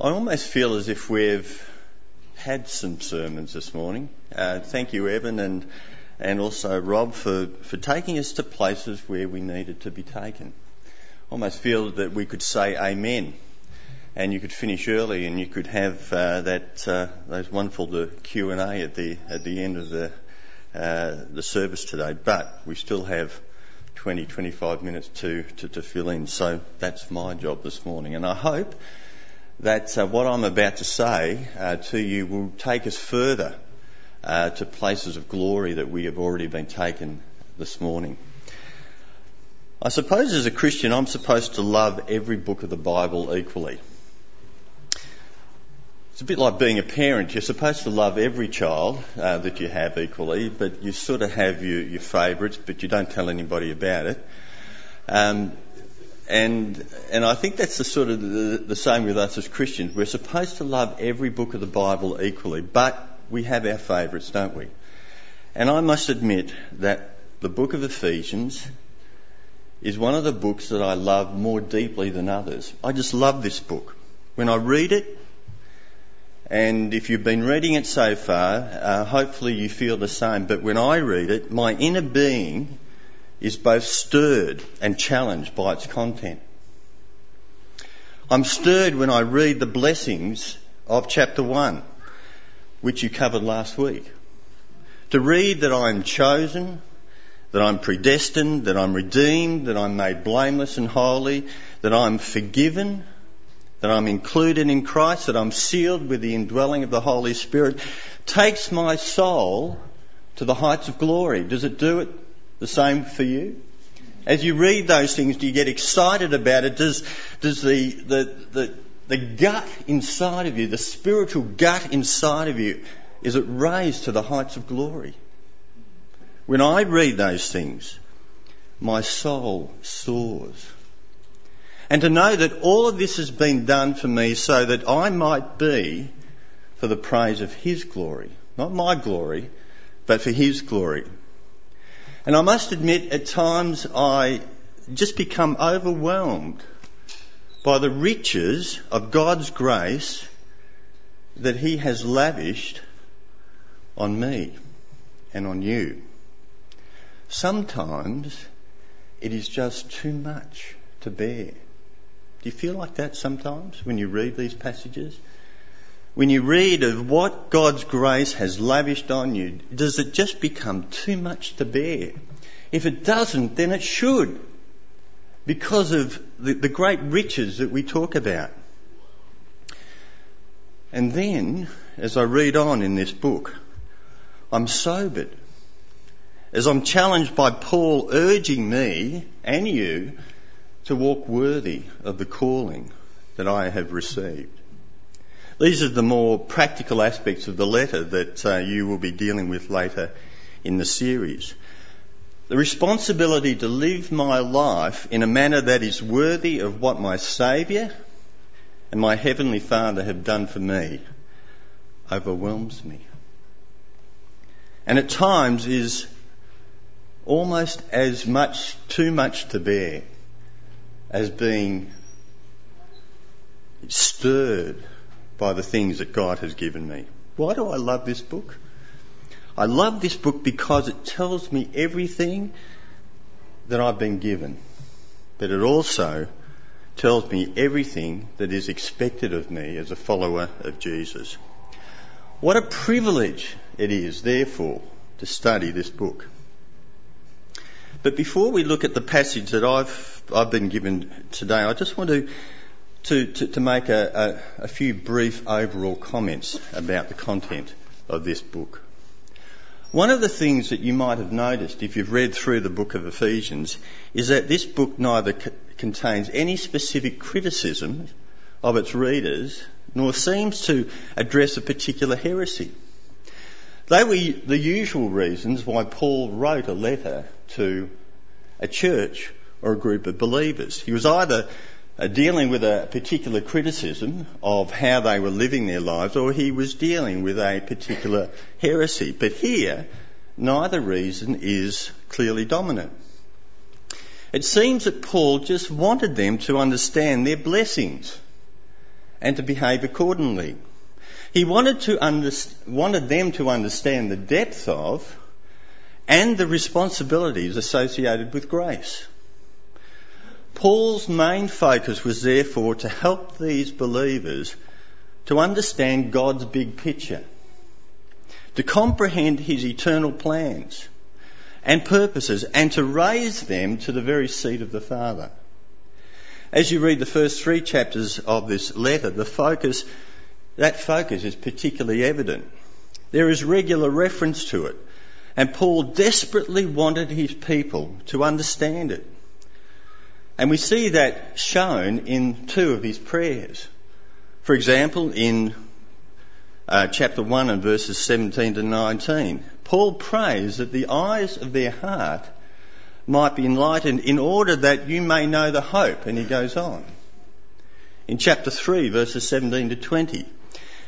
I almost feel as if we've had some sermons this morning. Uh, thank you, Evan, and and also Rob for, for taking us to places where we needed to be taken. Almost feel that we could say Amen, and you could finish early, and you could have uh, that uh, those wonderful Q and A at the at the end of the uh, the service today. But we still have 20, 25 minutes to, to, to fill in. So that's my job this morning, and I hope that uh, what I'm about to say uh, to you will take us further uh, to places of glory that we have already been taken this morning. I suppose as a Christian, I'm supposed to love every book of the Bible equally. It's a bit like being a parent. You're supposed to love every child uh, that you have equally, but you sort of have your, your favourites, but you don't tell anybody about it. Um, and and I think that's the sort of the, the same with us as Christians. We're supposed to love every book of the Bible equally, but we have our favourites, don't we? And I must admit that the book of Ephesians is one of the books that I love more deeply than others. I just love this book. When I read it, and if you've been reading it so far, uh, hopefully you feel the same. But when I read it, my inner being is both stirred and challenged by its content. I'm stirred when I read the blessings of chapter 1, which you covered last week. To read that I am chosen, that I'm predestined, that I'm redeemed, that I'm made blameless and holy, that I'm forgiven, that I'm included in Christ, that I'm sealed with the indwelling of the Holy Spirit, takes my soul to the heights of glory. Does it do it the same for you? As you read those things, do you get excited about it? Does, does the, the, the, the gut inside of you, the spiritual gut inside of you, is it raised to the heights of glory? When I read those things, my soul soars. And to know that all of this has been done for me so that I might be for the praise of His glory. Not my glory, but for His glory. And I must admit, at times I just become overwhelmed by the riches of God's grace that He has lavished on me and on you. Sometimes it is just too much to bear. Do you feel like that sometimes when you read these passages? When you read of what God's grace has lavished on you, does it just become too much to bear? If it doesn't, then it should, because of the, the great riches that we talk about. And then, as I read on in this book, I'm sobered. As I'm challenged by Paul urging me and you to walk worthy of the calling that I have received. These are the more practical aspects of the letter that uh, you will be dealing with later in the series. The responsibility to live my life in a manner that is worthy of what my Saviour and my Heavenly Father have done for me overwhelms me. And at times is almost as much, too much to bear as being stirred by the things that God has given me. Why do I love this book? I love this book because it tells me everything that I've been given, but it also tells me everything that is expected of me as a follower of Jesus. What a privilege it is, therefore, to study this book. But before we look at the passage that I've, I've been given today, I just want to to, to, to make a, a, a few brief overall comments about the content of this book. One of the things that you might have noticed if you've read through the book of Ephesians is that this book neither c- contains any specific criticism of its readers nor seems to address a particular heresy. They were the usual reasons why Paul wrote a letter to a church or a group of believers. He was either Uh, dealing with a particular criticism of how they were living their lives, or he was dealing with a particular heresy. But here, neither reason is clearly dominant. It seems that Paul just wanted them to understand their blessings and to behave accordingly. He wanted, to under, wanted them to understand the depth of and the responsibilities associated with grace. Paul's main focus was therefore to help these believers to understand God's big picture, to comprehend his eternal plans and purposes, and to raise them to the very seat of the Father. As you read the first three chapters of this letter, the focus, that focus is particularly evident. There is regular reference to it, and Paul desperately wanted his people to understand it. And we see that shown in two of his prayers. For example, in uh, chapter 1 and verses 17 to 19, Paul prays that the eyes of their heart might be enlightened in order that you may know the hope. And he goes on. In chapter 3, verses 17 to 20,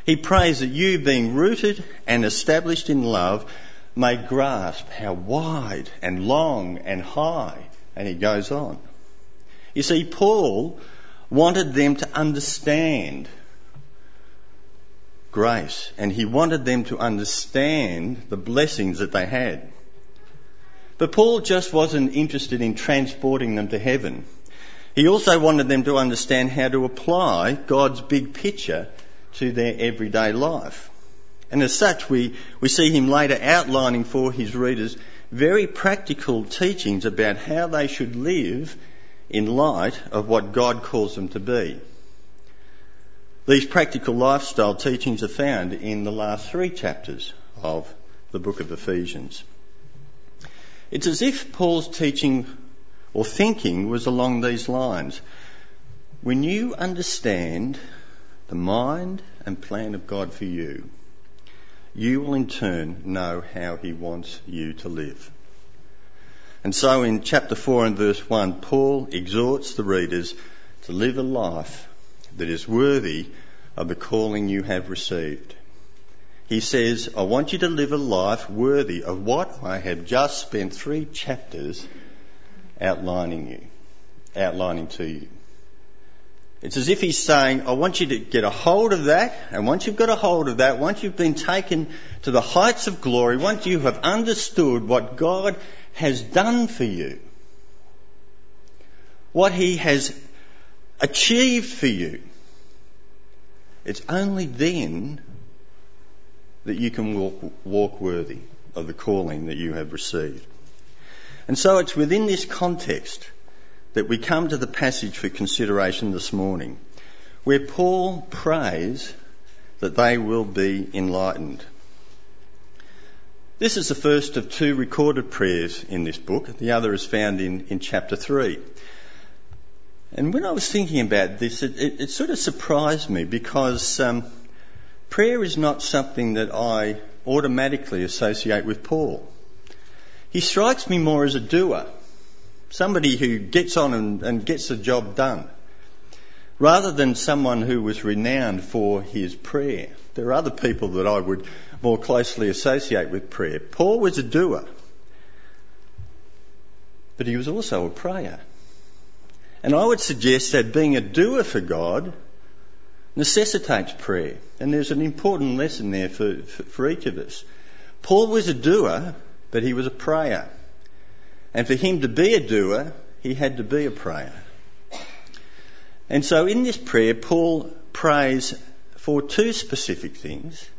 he prays that you, being rooted and established in love, may grasp how wide and long and high. And he goes on. You see, Paul wanted them to understand grace, and he wanted them to understand the blessings that they had. But Paul just wasn't interested in transporting them to heaven. He also wanted them to understand how to apply God's big picture to their everyday life. And as such, we, we see him later outlining for his readers very practical teachings about how they should live in light of what God calls them to be. These practical lifestyle teachings are found in the last three chapters of the book of Ephesians. It's as if Paul's teaching or thinking was along these lines. When you understand the mind and plan of God for you, you will in turn know how he wants you to live. And so in chapter 4 and verse 1, Paul exhorts the readers to live a life that is worthy of the calling you have received. He says, I want you to live a life worthy of what I have just spent three chapters outlining you, outlining to you. It's as if he's saying, I want you to get a hold of that, and once you've got a hold of that, once you've been taken to the heights of glory, once you have understood what God has done for you, what he has achieved for you, it's only then that you can walk, walk worthy of the calling that you have received. And so it's within this context that we come to the passage for consideration this morning, where Paul prays that they will be enlightened. This is the first of two recorded prayers in this book. The other is found in, in chapter 3. And when I was thinking about this, it, it, it sort of surprised me because um, prayer is not something that I automatically associate with Paul. He strikes me more as a doer, somebody who gets on and, and gets the job done, rather than someone who was renowned for his prayer. There are other people that I would more closely associate with prayer. Paul was a doer, but he was also a prayer. And I would suggest that being a doer for God necessitates prayer. And there's an important lesson there for, for, for, each of us. Paul was a doer, but he was a prayer. And for him to be a doer, he had to be a prayer. And so in this prayer, Paul prays for two specific things,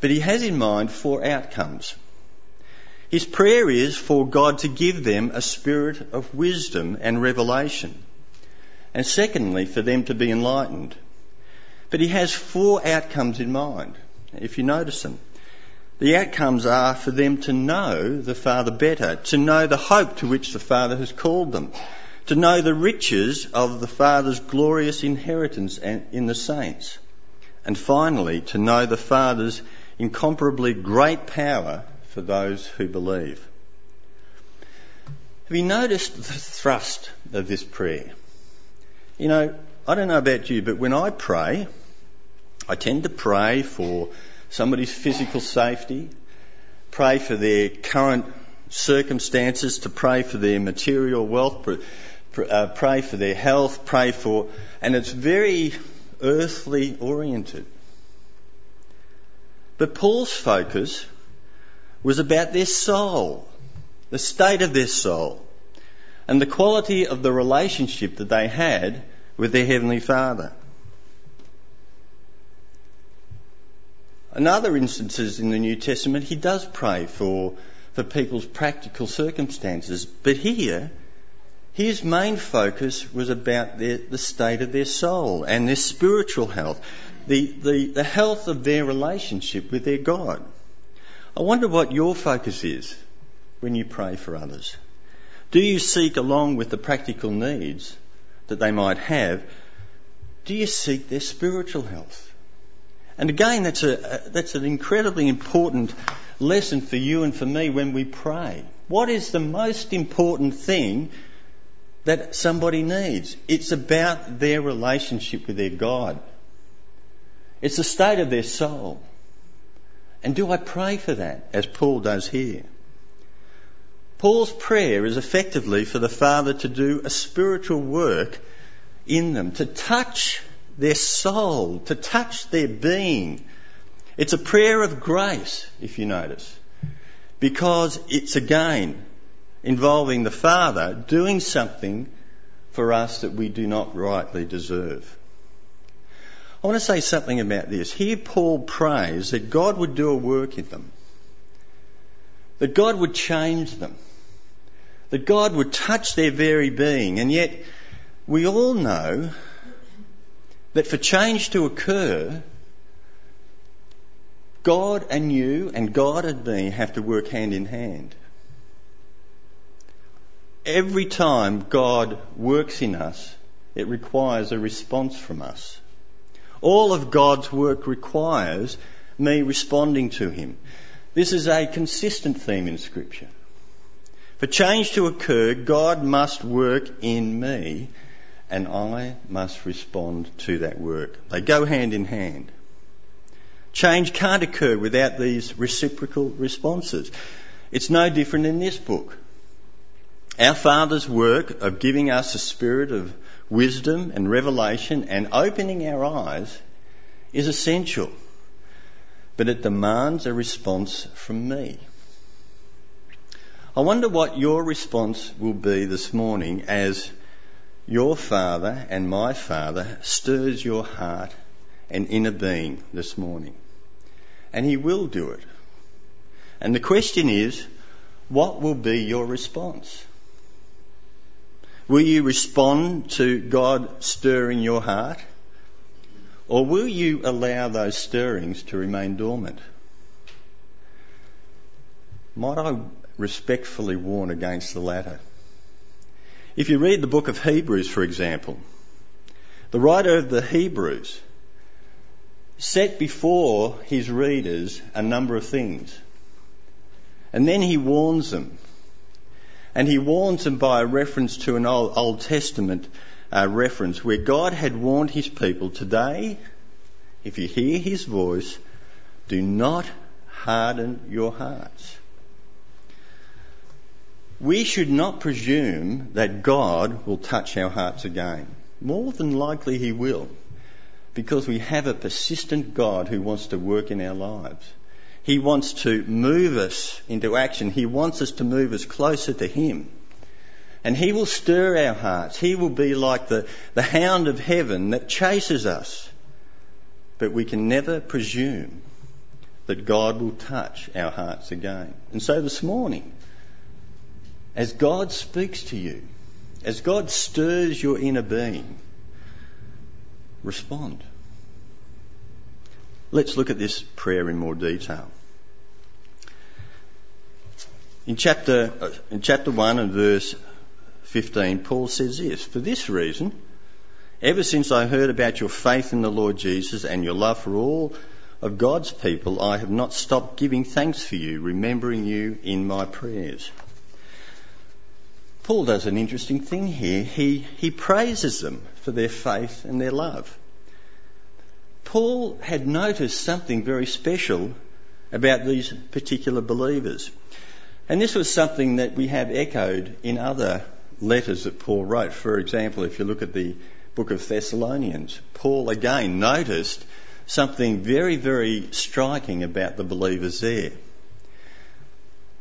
but he has in mind four outcomes. His prayer is for God to give them a spirit of wisdom and revelation. And secondly, for them to be enlightened. But he has four outcomes in mind, if you notice them. The outcomes are for them to know the Father better, to know the hope to which the Father has called them, to know the riches of the Father's glorious inheritance in the saints, and finally, to know the Father's incomparably great power for those who believe. Have you noticed the thrust of this prayer? You know, I don't know about you, but when I pray, I tend to pray for somebody's physical safety, pray for their current circumstances, to pray for their material wealth, uh, pray for their health, pray for, and it's very earthly oriented. But Paul's focus was about their soul, the state of their soul, and the quality of the relationship that they had with their Heavenly Father. In other instances in the New Testament, he does pray for, for people's practical circumstances. But here, his main focus was about their, the state of their soul and their spiritual health, the, the, the health of their relationship with their God. I wonder what your focus is when you pray for others. Do you seek, along with the practical needs that they might have, do you seek their spiritual health? And again, that's, a, that's an incredibly important lesson for you and for me when we pray. What is the most important thing that somebody needs? It's about their relationship with their God. It's the state of their soul. And do I pray for that, as Paul does here? Paul's prayer is effectively for the Father to do a spiritual work in them, to touch their soul, to touch their being. It's a prayer of grace, if you notice, because it's again involving the Father doing something for us that we do not rightly deserve. I want to say something about this. Here, Paul prays that God would do a work in them, that God would change them, that God would touch their very being, and yet we all know that for change to occur, God and you and God and me have to work hand in hand. Every time God works in us, it requires a response from us. All of God's work requires me responding to Him. This is a consistent theme in Scripture. For change to occur, God must work in me and I must respond to that work. They go hand in hand. Change can't occur without these reciprocal responses. It's no different in this book. Our Father's work of giving us a spirit of wisdom and revelation and opening our eyes is essential, but it demands a response from me. I wonder what your response will be this morning as your Father and my Father stirs your heart and inner being this morning. And He will do it. And the question is, what will be your response? Will you respond to God stirring your heart? Or will you allow those stirrings to remain dormant? Might I respectfully warn against the latter? If you read the book of Hebrews, for example, the writer of the Hebrews set before his readers a number of things. And then he warns them. And he warns them by a reference to an Old, Old Testament uh, reference where God had warned his people today, if you hear his voice, do not harden your hearts we should not presume that God will touch our hearts again. More than likely He will, because we have a persistent God who wants to work in our lives. He wants to move us into action. He wants us to move us closer to Him. And He will stir our hearts. He will be like the, the hound of heaven that chases us. But we can never presume that God will touch our hearts again. And so this morning, as God speaks to you, as God stirs your inner being, respond. Let's look at this prayer in more detail. In chapter, uh, in chapter 1 and verse 15, Paul says this For this reason, ever since I heard about your faith in the Lord Jesus and your love for all of God's people, I have not stopped giving thanks for you, remembering you in my prayers. Paul does an interesting thing here. He, he praises them for their faith and their love. Paul had noticed something very special about these particular believers. And this was something that we have echoed in other letters that Paul wrote. For example, if you look at the book of Thessalonians, Paul again noticed something very, very striking about the believers there.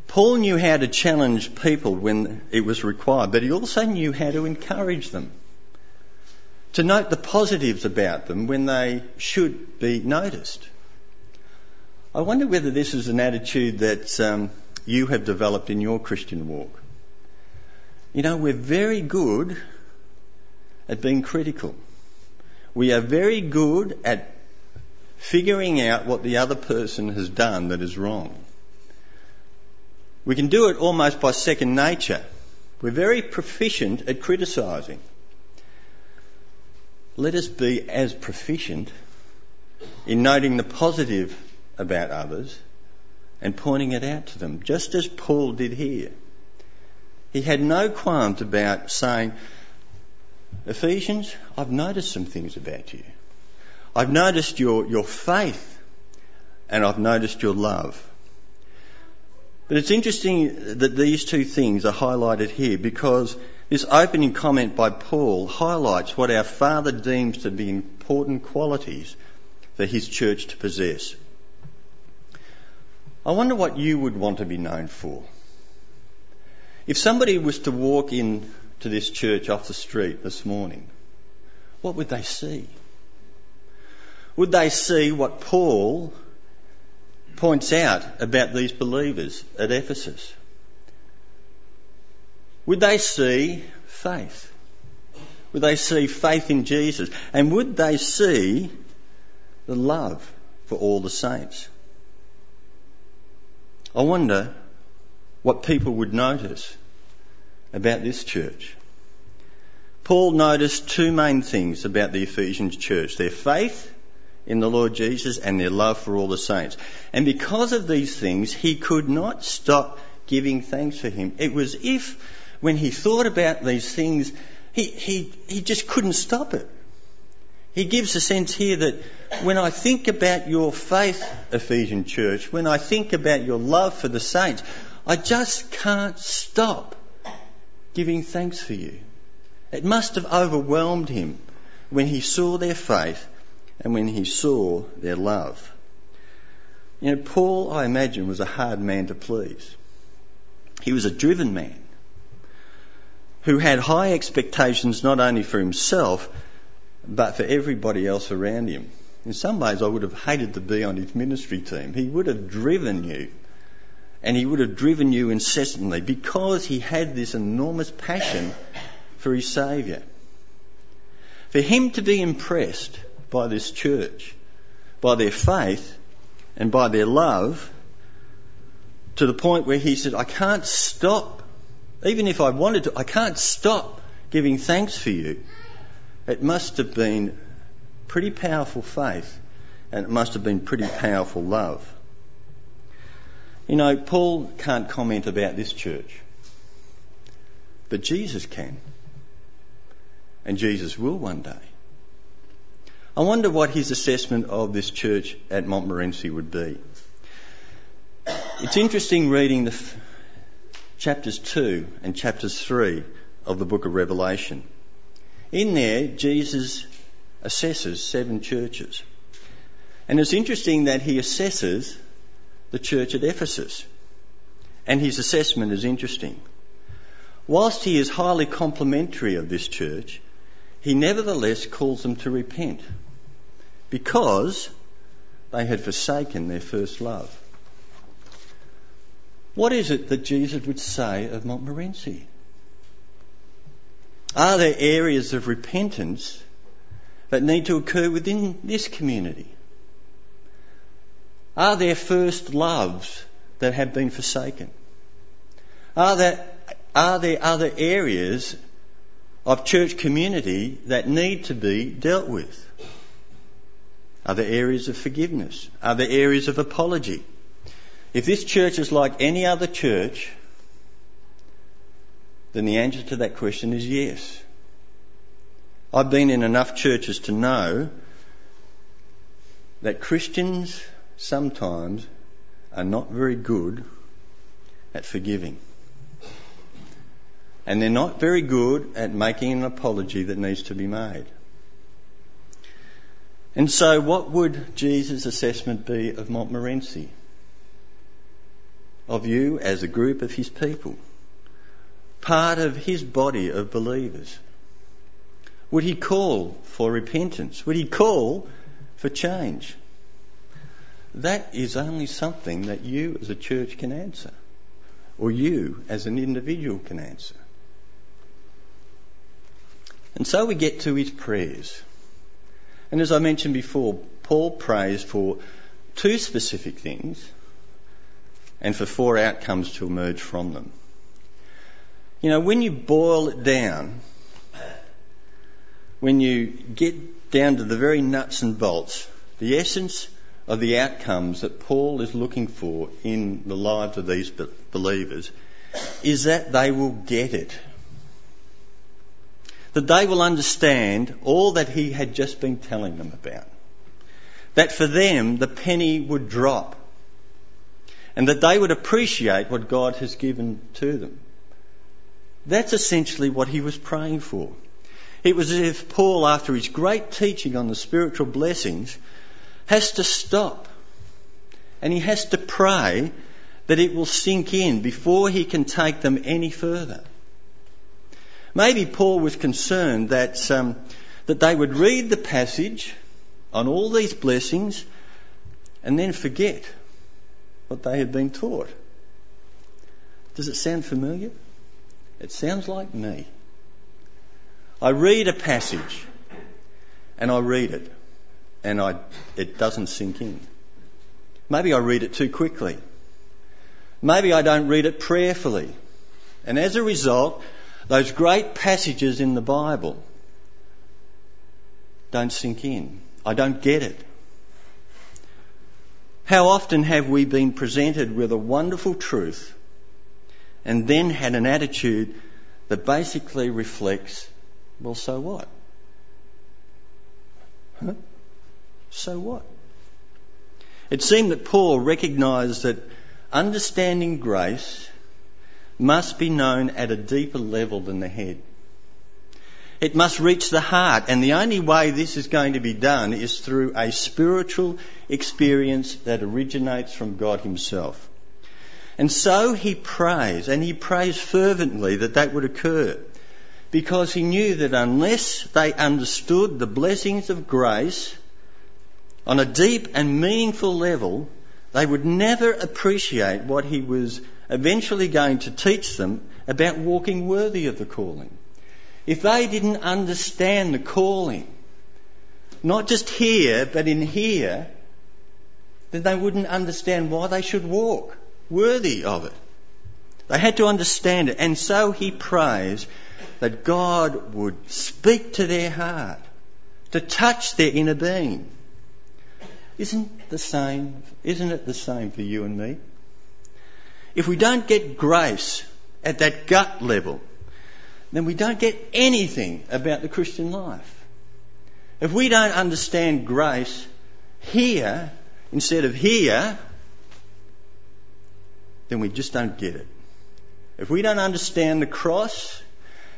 Paul knew how to challenge people when it was required, but he also knew how to encourage them. To note the positives about them when they should be noticed. I wonder whether this is an attitude that um, you have developed in your Christian walk. You know, we're very good at being critical. We are very good at figuring out what the other person has done that is wrong. We can do it almost by second nature. We're very proficient at criticising. Let us be as proficient in noting the positive about others and pointing it out to them, just as Paul did here. He had no qualms about saying, Ephesians, I've noticed some things about you. I've noticed your, your faith and I've noticed your love. But it's interesting that these two things are highlighted here because this opening comment by Paul highlights what our Father deems to be important qualities for his church to possess. I wonder what you would want to be known for. If somebody was to walk in to this church off the street this morning, what would they see? Would they see what Paul points out about these believers at Ephesus? Would they see faith? Would they see faith in Jesus? And would they see the love for all the saints? I wonder what people would notice about this church. Paul noticed two main things about the Ephesians church their faith in the Lord Jesus and their love for all the saints. And because of these things, he could not stop giving thanks for him. It was if, when he thought about these things, he, he, he just couldn't stop it. He gives a sense here that when I think about your faith, Ephesian church, when I think about your love for the saints, I just can't stop giving thanks for you. It must have overwhelmed him when he saw their faith and when he saw their love. You know, Paul, I imagine, was a hard man to please. He was a driven man who had high expectations not only for himself, but for everybody else around him. In some ways, I would have hated to be on his ministry team. He would have driven you, and he would have driven you incessantly because he had this enormous passion for his Saviour. For him to be impressed by this church, by their faith and by their love, to the point where he said, I can't stop, even if I wanted to, I can't stop giving thanks for you. It must have been pretty powerful faith and it must have been pretty powerful love. You know, Paul can't comment about this church, but Jesus can. And Jesus will one day. I wonder what his assessment of this church at Montmorency would be. It's interesting reading the f- chapters 2 and chapters 3 of the book of Revelation. In there, Jesus assesses seven churches. And it's interesting that he assesses the church at Ephesus. And his assessment is interesting. Whilst he is highly complimentary of this church, he nevertheless calls them to repent because they had forsaken their first love. What is it that Jesus would say of Montmorency? Are there areas of repentance that need to occur within this community? Are there first loves that have been forsaken? Are there, are there other areas of church community that need to be dealt with? Are there areas of forgiveness? Are there areas of apology? If this church is like any other church, then the answer to that question is yes. I've been in enough churches to know that Christians sometimes are not very good at forgiving. and they're not very good at making an apology that needs to be made. And so, what would Jesus' assessment be of Montmorency? Of you as a group of his people? Part of his body of believers? Would he call for repentance? Would he call for change? That is only something that you as a church can answer, or you as an individual can answer. And so we get to his prayers. And as I mentioned before, Paul prays for two specific things and for four outcomes to emerge from them. You know, when you boil it down, when you get down to the very nuts and bolts, the essence of the outcomes that Paul is looking for in the lives of these believers is that they will get it. That they will understand all that he had just been telling them about. That for them the penny would drop. And that they would appreciate what God has given to them. That's essentially what he was praying for. It was as if Paul, after his great teaching on the spiritual blessings, has to stop and he has to pray that it will sink in before he can take them any further. Maybe Paul was concerned that, um, that they would read the passage on all these blessings and then forget what they had been taught. Does it sound familiar? It sounds like me. I read a passage and I read it and I, it doesn't sink in. Maybe I read it too quickly. Maybe I don't read it prayerfully. And as a result, those great passages in the Bible don't sink in. I don't get it. How often have we been presented with a wonderful truth and then had an attitude that basically reflects well, so what? Huh? So what? It seemed that Paul recognised that understanding grace must be known at a deeper level than the head. It must reach the heart, and the only way this is going to be done is through a spiritual experience that originates from God Himself. And so he prays, and he prays fervently that that would occur because he knew that unless they understood the blessings of grace on a deep and meaningful level, they would never appreciate what he was eventually going to teach them about walking worthy of the calling. If they didn't understand the calling, not just here, but in here, then they wouldn't understand why they should walk worthy of it. They had to understand it. And so he prays that God would speak to their heart, to touch their inner being. Isn't the same, isn't it the same for you and me? If we don't get grace at that gut level, then we don't get anything about the Christian life. If we don't understand grace here instead of here, then we just don't get it. If we don't understand the cross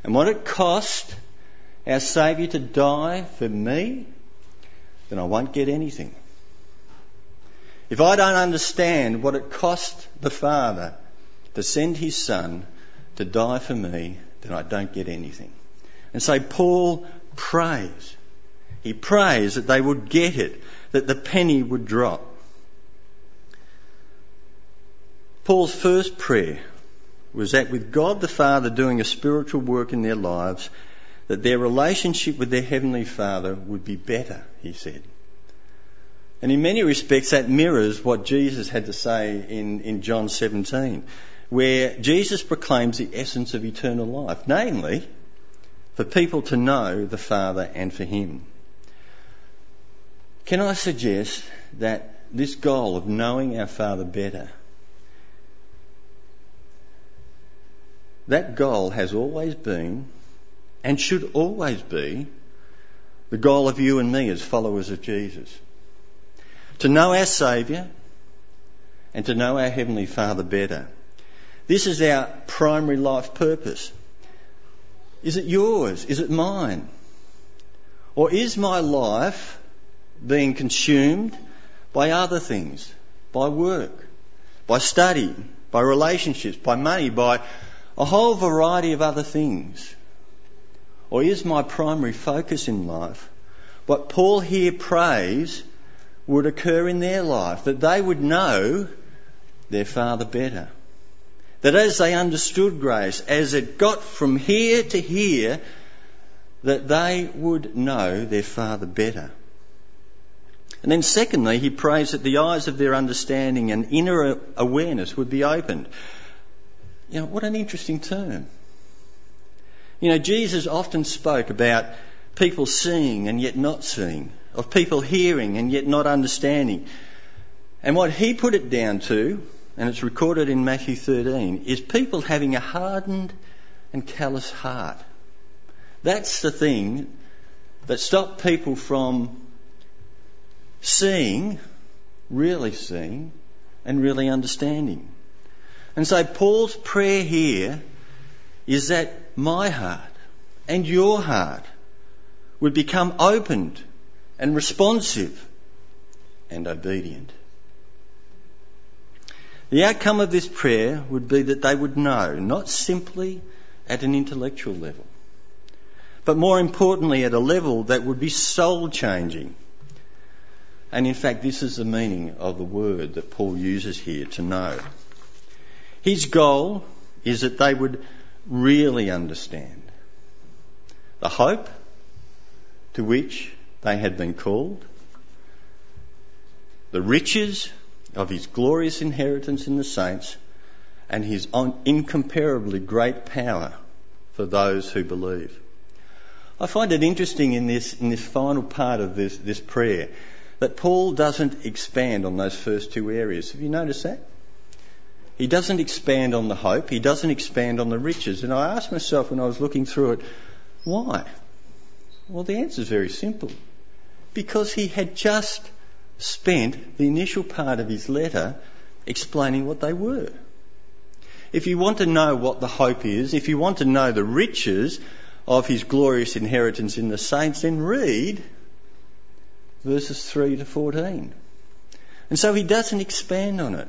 and what it cost our Saviour to die for me, then I won't get anything. If I don't understand what it cost the Father to send His Son to die for me, then I don't get anything. And so Paul prays. He prays that they would get it, that the penny would drop. Paul's first prayer was that with God the Father doing a spiritual work in their lives, that their relationship with their Heavenly Father would be better, he said. And in many respects, that mirrors what Jesus had to say in, in John 17, where Jesus proclaims the essence of eternal life, namely, for people to know the Father and for Him. Can I suggest that this goal of knowing our Father better That goal has always been and should always be the goal of you and me as followers of Jesus. To know our Saviour and to know our Heavenly Father better. This is our primary life purpose. Is it yours? Is it mine? Or is my life being consumed by other things? By work, by study, by relationships, by money, by a whole variety of other things? Or is my primary focus in life what Paul here prays would occur in their life? That they would know their Father better. That as they understood grace, as it got from here to here, that they would know their Father better. And then secondly, he prays that the eyes of their understanding and inner awareness would be opened. You know, what an interesting term. You know, Jesus often spoke about people seeing and yet not seeing, of people hearing and yet not understanding. And what he put it down to, and it's recorded in Matthew 13, is people having a hardened and callous heart. That's the thing that stopped people from seeing, really seeing, and really understanding. And so Paul's prayer here is that my heart and your heart would become opened and responsive and obedient. The outcome of this prayer would be that they would know, not simply at an intellectual level, but more importantly at a level that would be soul changing. And in fact, this is the meaning of the word that Paul uses here to know. His goal is that they would really understand the hope to which they had been called, the riches of his glorious inheritance in the saints, and his incomparably great power for those who believe. I find it interesting in this, in this final part of this, this prayer that Paul doesn't expand on those first two areas. Have you noticed that? He doesn't expand on the hope, he doesn't expand on the riches. And I asked myself when I was looking through it, why? Well, the answer is very simple. Because he had just spent the initial part of his letter explaining what they were. If you want to know what the hope is, if you want to know the riches of his glorious inheritance in the saints, then read verses 3 to 14. And so he doesn't expand on it.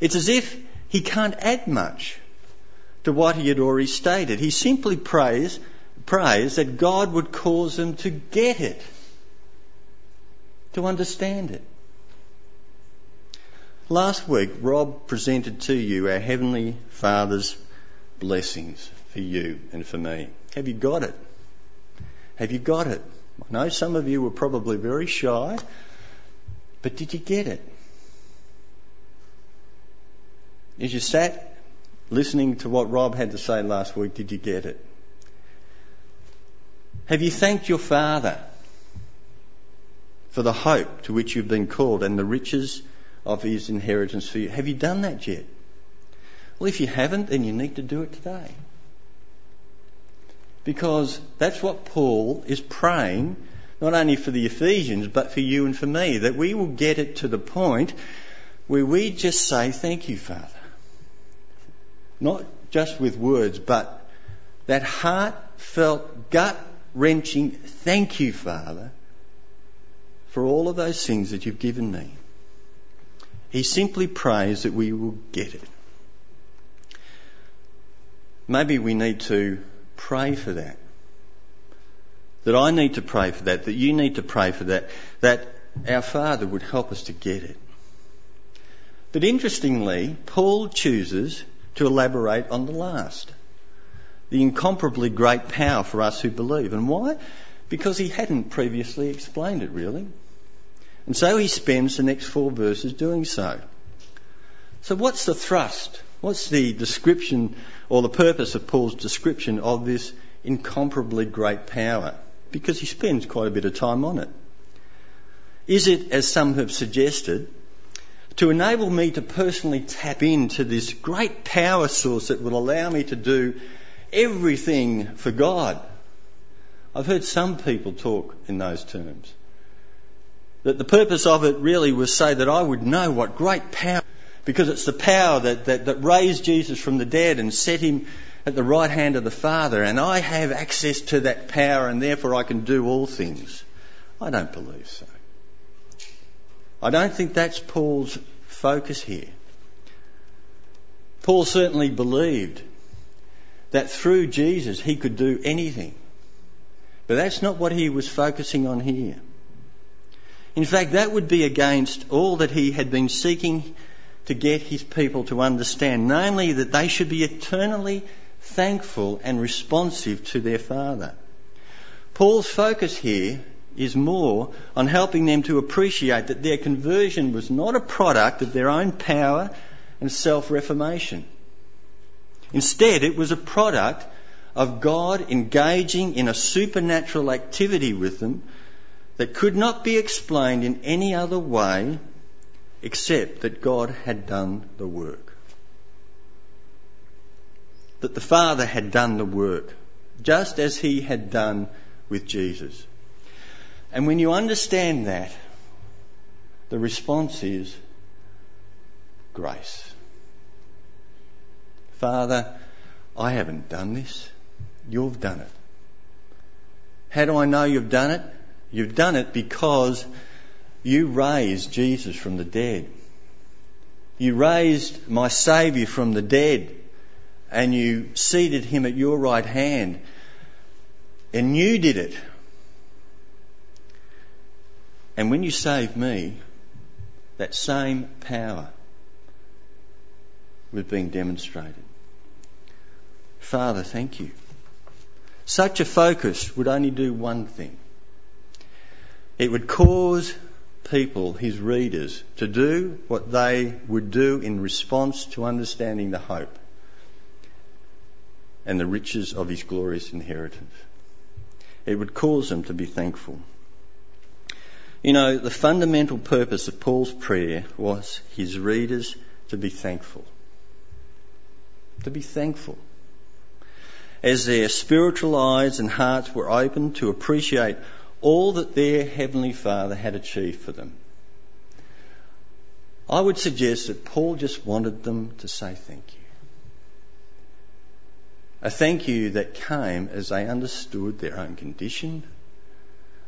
It's as if he can't add much to what he had already stated. He simply prays, prays that God would cause them to get it, to understand it. Last week, Rob presented to you our Heavenly Father's blessings for you and for me. Have you got it? Have you got it? I know some of you were probably very shy, but did you get it? As you sat listening to what Rob had to say last week, did you get it? Have you thanked your Father for the hope to which you've been called and the riches of His inheritance for you? Have you done that yet? Well, if you haven't, then you need to do it today. Because that's what Paul is praying, not only for the Ephesians, but for you and for me, that we will get it to the point where we just say, Thank you, Father. Not just with words, but that heartfelt, gut wrenching thank you, Father, for all of those things that you've given me. He simply prays that we will get it. Maybe we need to pray for that. That I need to pray for that, that you need to pray for that, that our Father would help us to get it. But interestingly, Paul chooses to elaborate on the last. The incomparably great power for us who believe. And why? Because he hadn't previously explained it really. And so he spends the next four verses doing so. So what's the thrust? What's the description or the purpose of Paul's description of this incomparably great power? Because he spends quite a bit of time on it. Is it, as some have suggested, to enable me to personally tap into this great power source that will allow me to do everything for God. I've heard some people talk in those terms. That the purpose of it really was so that I would know what great power, because it's the power that, that, that raised Jesus from the dead and set him at the right hand of the Father and I have access to that power and therefore I can do all things. I don't believe so. I don't think that's Paul's focus here. Paul certainly believed that through Jesus he could do anything. But that's not what he was focusing on here. In fact, that would be against all that he had been seeking to get his people to understand, namely that they should be eternally thankful and responsive to their Father. Paul's focus here is more on helping them to appreciate that their conversion was not a product of their own power and self reformation. Instead, it was a product of God engaging in a supernatural activity with them that could not be explained in any other way except that God had done the work. That the Father had done the work, just as He had done with Jesus. And when you understand that, the response is grace. Father, I haven't done this. You've done it. How do I know you've done it? You've done it because you raised Jesus from the dead. You raised my Saviour from the dead and you seated him at your right hand. And you did it. And when you saved me, that same power was being demonstrated. Father, thank you. Such a focus would only do one thing. It would cause people, his readers, to do what they would do in response to understanding the hope and the riches of his glorious inheritance. It would cause them to be thankful. You know, the fundamental purpose of Paul's prayer was his readers to be thankful. To be thankful as their spiritual eyes and hearts were opened to appreciate all that their Heavenly Father had achieved for them. I would suggest that Paul just wanted them to say thank you. A thank you that came as they understood their own condition,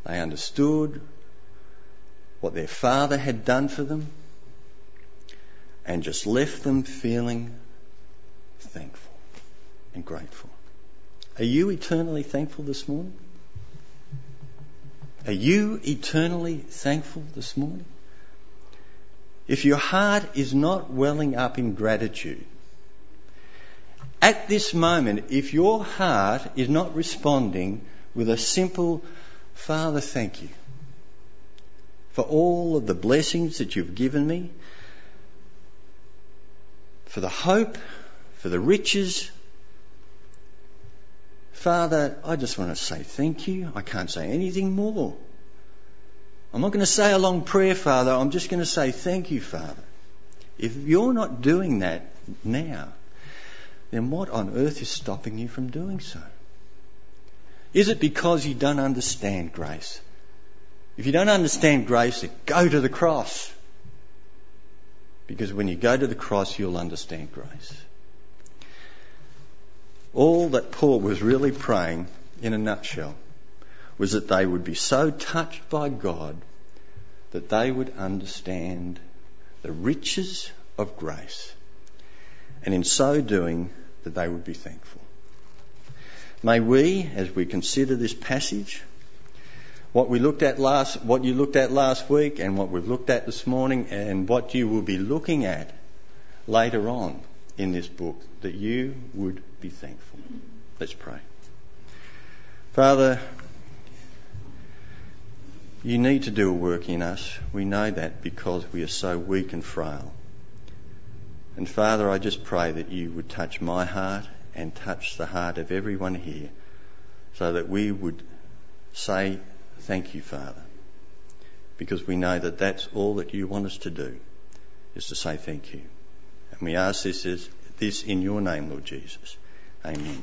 they understood what their Father had done for them, and just left them feeling thankful and grateful. Are you eternally thankful this morning? Are you eternally thankful this morning? If your heart is not welling up in gratitude, at this moment, if your heart is not responding with a simple, Father, thank you for all of the blessings that you've given me, for the hope, for the riches, Father, I just want to say thank you. I can't say anything more. I'm not going to say a long prayer, Father. I'm just going to say thank you, Father. If you're not doing that now, then what on earth is stopping you from doing so? Is it because you don't understand grace? If you don't understand grace, then go to the cross. Because when you go to the cross, you'll understand grace. All that Paul was really praying, in a nutshell, was that they would be so touched by God that they would understand the riches of grace, and in so doing, that they would be thankful. May we, as we consider this passage, what we looked at last, what you looked at last week, and what we've looked at this morning, and what you will be looking at later on in this book, that you would be thankful. Let's pray. Father, you need to do a work in us. We know that because we are so weak and frail. And Father, I just pray that you would touch my heart and touch the heart of everyone here so that we would say thank you, Father. Because we know that that's all that you want us to do is to say thank you. We ask this, this in your name, Lord Jesus. Amen.